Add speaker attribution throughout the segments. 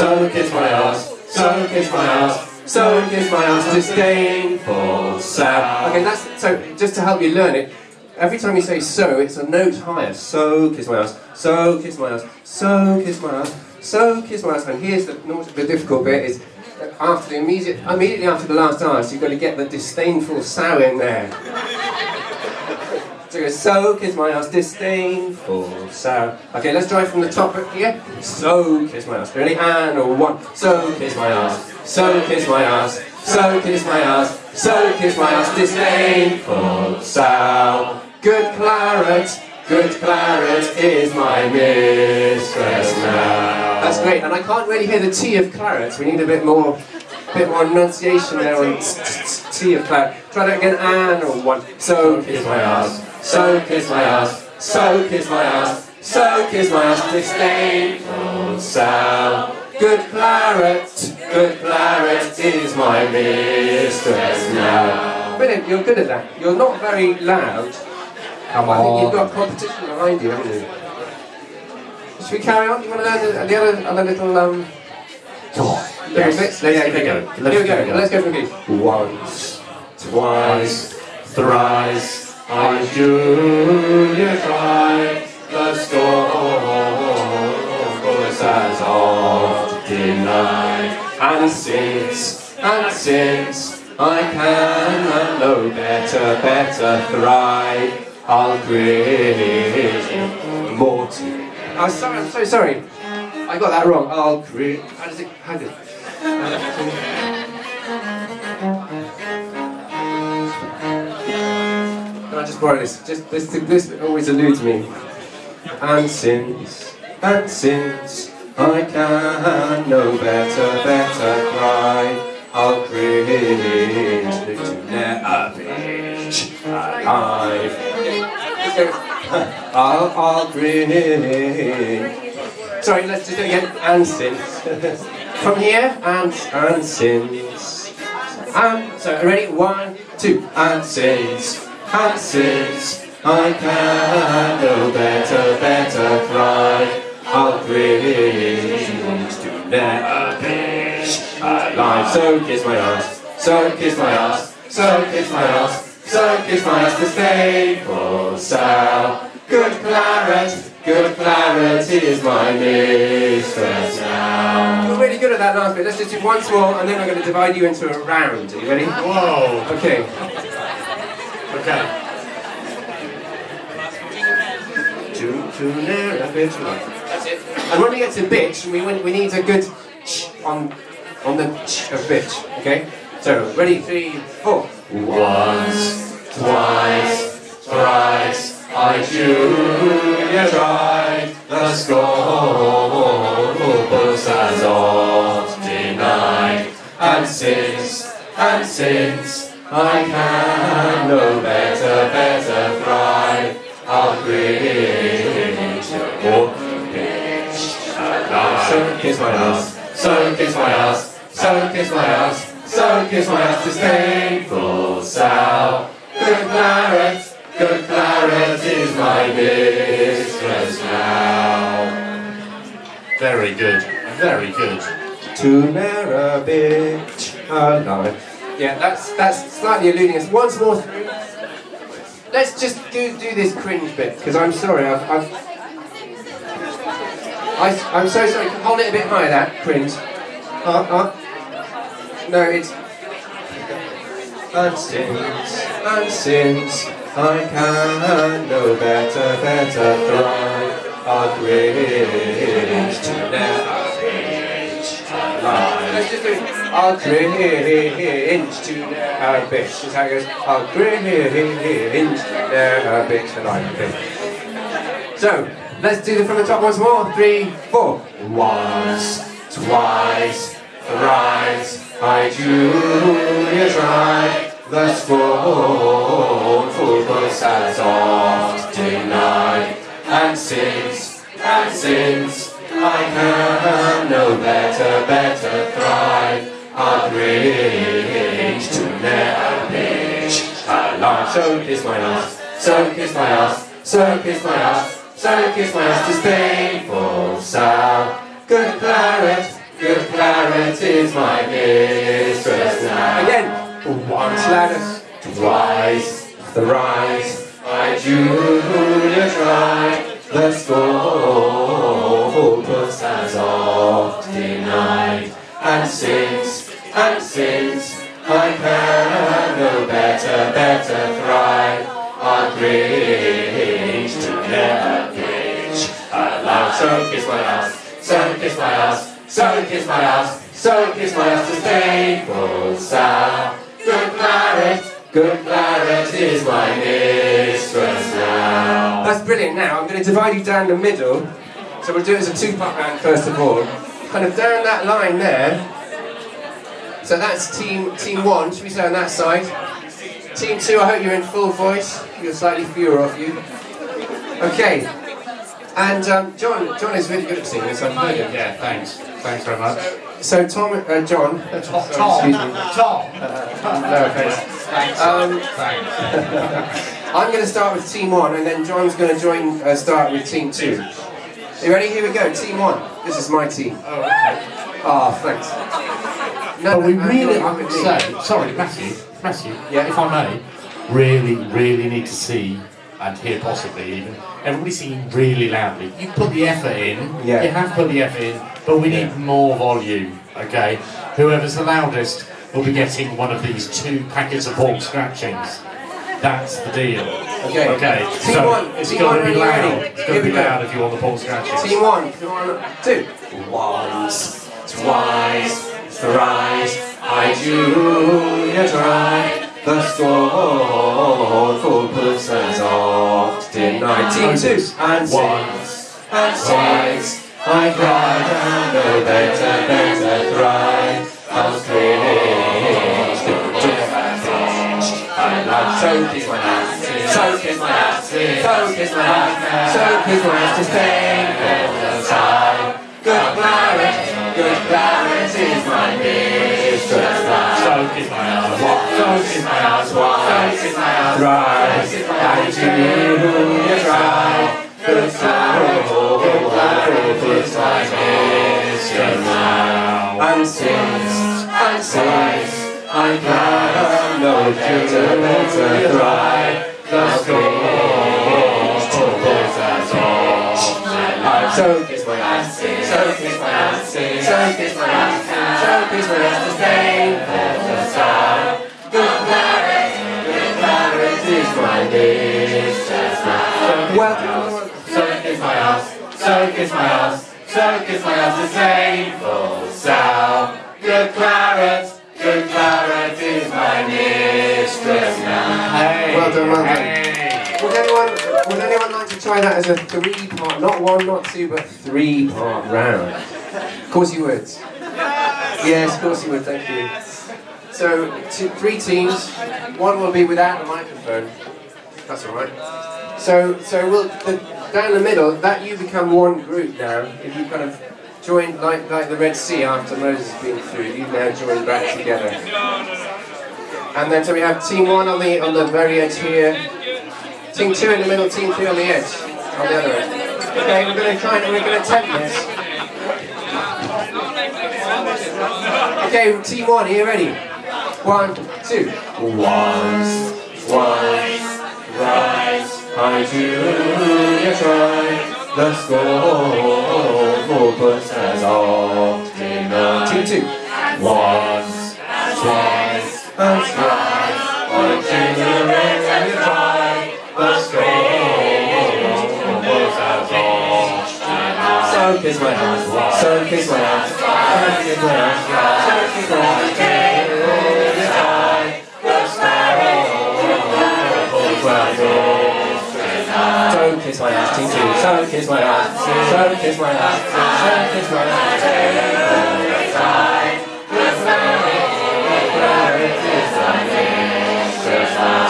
Speaker 1: so kiss my ass, so kiss my ass. So kiss my ass, disdainful sound. Okay, that's so. Just to help you learn it, every time you say so, it's a note higher. So kiss my ass, so kiss my ass, so kiss my ass, so kiss my ass. And here's the, the difficult bit: is after the immediate, immediately after the last ass, you've got to get the disdainful sow in there. So, kiss my ass, disdainful sow. Okay, let's try from the top here. So kiss my ass. Ready? And or one. So kiss my ass. So kiss my ass. So kiss my ass. So kiss my ass, disdainful sow. Good claret. Good claret is my mistress now. That's great, and I can't really hear the T of claret. We need a bit more, bit more enunciation there on T of claret. Try that again, and or one. So kiss my ass. So kiss my ass. So kiss my ass. So kiss my ass, disdainful sow. Good claret, good claret is my mistress now. Brilliant, you're good at that. You're not very loud.
Speaker 2: Come on.
Speaker 1: I think you've got competition behind you, haven't you? Should we carry on? Do you want to learn the, the other, other little um,
Speaker 2: Come on.
Speaker 1: little
Speaker 2: Yes.
Speaker 1: bits?
Speaker 2: Let's
Speaker 1: Yeah,
Speaker 2: give it a go.
Speaker 1: Here
Speaker 2: Let's it a
Speaker 1: go.
Speaker 2: go.
Speaker 1: Let's go from here. Once, twice, thrice, I Julia tried the scornful as oft denied. And since, and since I can no better, better thrive, I'll create more to. Oh, ah, sorry, I'm so sorry. I got that wrong. I'll create. How does it? How does it? Can I just this? This, always eludes me. And since, and since I can no better, better cry, I'll cringe to never bitch alive. I'll, I'll cringe. Sorry, let's do it again. And since. From here, and, and since. And, so, ready? One, two. And since, and since I can no better, better cry, I'll cringe to never bitch alive. So kiss my ass, so kiss my ass, so kiss my ass, so kiss my ass, disdainful sow. Good claret, good claret is my mistress now. You're really good at that last bit. Let's just do once more, and then I'm going to divide you into a round. Are you ready?
Speaker 2: Whoa.
Speaker 1: Okay.
Speaker 2: Okay.
Speaker 1: Two, two, there, a bit. That's it. And when we get to bitch, we, we need a good ch on, on the ch of bitch. Okay? So, ready, three, four. Once, twice, thrice, I Julia tried the scornful puss as oft denied. And since, and since I can no better, better thrive, I'll to walk alive. So kiss my ass, so kiss my ass, so kiss my ass, so kiss my ass, disdainful sow. Good claret, good claret is my mistress now.
Speaker 2: Very good. Very good.
Speaker 1: To ne'er a bitch alive. Yeah, that's that's slightly eluding us. Once more. Let's just do do this cringe bit because I'm sorry. I've, I've I, I'm so sorry. Hold it a bit higher. That cringe. Uh, uh. No, it's. And since, and since I can know better, better thrive, I'll cringe I'll cringe to never bitch. It goes. I'll cringe to never bitch alive. Okay. So, let's do it from the top once more. Three, four. Once, twice, thrice, I Julia tried. The scornful puss has oft denied. And since, and since I can no better, better thrive, I'll to never bitch alive. So kiss my ass, so kiss my ass, so kiss my ass, so kiss my ass, disdainful sow. Good claret, good claret is my mistress now. Again, once lattice, twice, thrice, I Julia tried, the scopus has oft denied, and since, and since, I can no better, better thrive, on bridge to never bridge, aloud, so kiss my ass, so kiss my ass, so kiss my ass, so kiss my ass to stay full sound. Good claret, good claret is my mistress now. That's brilliant. Now I'm going to divide you down the middle. So we'll do it as a two-part round first of all. Kind of down that line there. So that's team team one. Should we say on that side? Team two. I hope you're in full voice. You're slightly fewer of you. Okay. And um, John, John is really good at singing, so I've heard him.
Speaker 2: Yeah, thanks. Thanks very much.
Speaker 1: So Tom, uh, John,
Speaker 2: Tom.
Speaker 1: sorry, me.
Speaker 2: Tom.
Speaker 1: no offense.
Speaker 2: Thanks.
Speaker 1: Um,
Speaker 2: Thanks.
Speaker 1: I'm going to start with team one, and then John's going to join, uh, start with team two. You ready? Here we go. Team one. This is my team.
Speaker 2: Oh, okay.
Speaker 1: Ah, thanks. No,
Speaker 2: But we
Speaker 1: no,
Speaker 2: really,
Speaker 1: no,
Speaker 2: I would
Speaker 1: me.
Speaker 2: say, sorry, Matthew, Matthew,
Speaker 1: Yeah.
Speaker 2: if I may, really, really need to see and hear possibly even everybody singing really loudly. You put the effort in,
Speaker 1: Yeah.
Speaker 2: you have put the effort in, but we need more volume, okay? Whoever's the loudest will be getting one of these two packets of pork scratchings. That's the deal.
Speaker 1: Okay.
Speaker 2: Okay.
Speaker 1: Team
Speaker 2: so
Speaker 1: one.
Speaker 2: it's
Speaker 1: Team
Speaker 2: got
Speaker 1: one,
Speaker 2: to be loud. It's got
Speaker 1: Here
Speaker 2: to be loud if you want the pork scratchings.
Speaker 1: Team one. Come on. Two. Once, twice, thrice, I Julia tried. The scornful as oft denied. Team two. And once, and twice, I cried and no better, better thrive. Kiss my ass, so kiss my ass, so kiss my ass, so kiss my ass to stay for the side. Good better, better thrive. The strange troubles as all. So kiss my ass, so kiss my ass, so kiss my ass, so kiss my ass to stay the side. Good claret, good is. Welcome.
Speaker 2: So kiss my ass, so kiss my ass, so kiss my ass the same full sound.
Speaker 1: Good claret, good claret is my mistress now.
Speaker 2: Hey,
Speaker 1: Well done, well done.
Speaker 2: hey.
Speaker 1: Would anyone, would anyone like to try that as a three-part, not one, not two, but three-part round? Of course you would. Yes, of course you would. Thank you. So, two, three teams. One will be without a microphone. That's all right. So, so we'll the, down the middle. That you become one group now. If you kind of join like like the Red Sea after Moses has been through, you now join back together. And then so we have team one on the on the very edge here. Team two in the middle, team three on the edge, on the other end. Okay, we're to try and we're to attempt this. Okay, team one, you ready? One, two. Once, twice, thrice, I Julia tried. The scornful puts as oft denied. Team two. Once, twice, and. The scornful puts as oft. So kiss my so kiss my so kiss my so kiss my so kiss my ass, team two. So kiss my ass, so kiss my ass, so kiss my ass.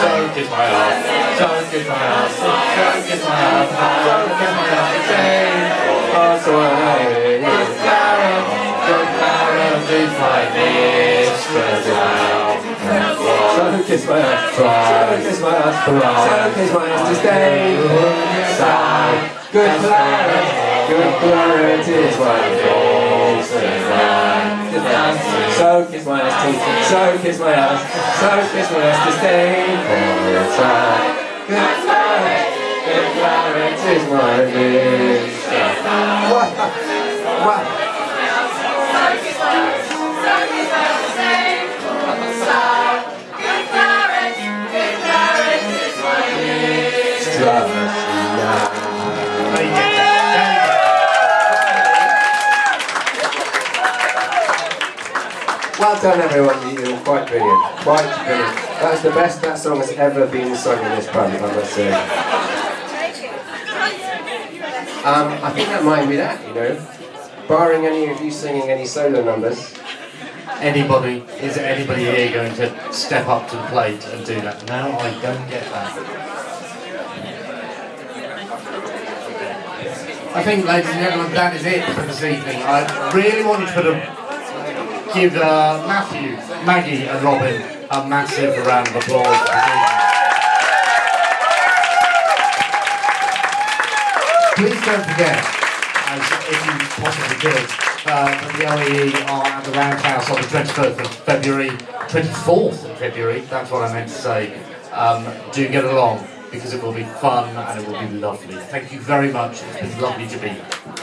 Speaker 2: So kiss my ass,
Speaker 1: So kiss my ass, so kiss my ass, so kiss my ass. Oh, so I good Clara, kiss my ass, so kiss my ass, so kiss my ass to stay inside. Good Clara, good Clara is now. Kiss my So kiss my ass, Tintin. So kiss my ass. So kiss my ass. Disdain for sad. Good Clarence. Good Clarence is my name. What? What? Well done, everyone. You were quite brilliant. Quite brilliant. That's the best that song has ever been sung in this band, I must say. Um, I think that might be that, you know. Barring any of you singing any solo numbers.
Speaker 2: Anybody, is anybody here going to step up to the plate and do that? No, I don't get that. I think, ladies and gentlemen, that is it for this evening. I really wanted to give uh, Matthew, Maggie, and Robin a massive round of applause. Please don't forget, as if you possibly could, uh, that the OAE are at the Roundhouse on the 21st of February, 24th of February, that's what I meant to say. Um, do get along because it will be fun and it will be lovely. Thank you very much. It's been lovely to be here.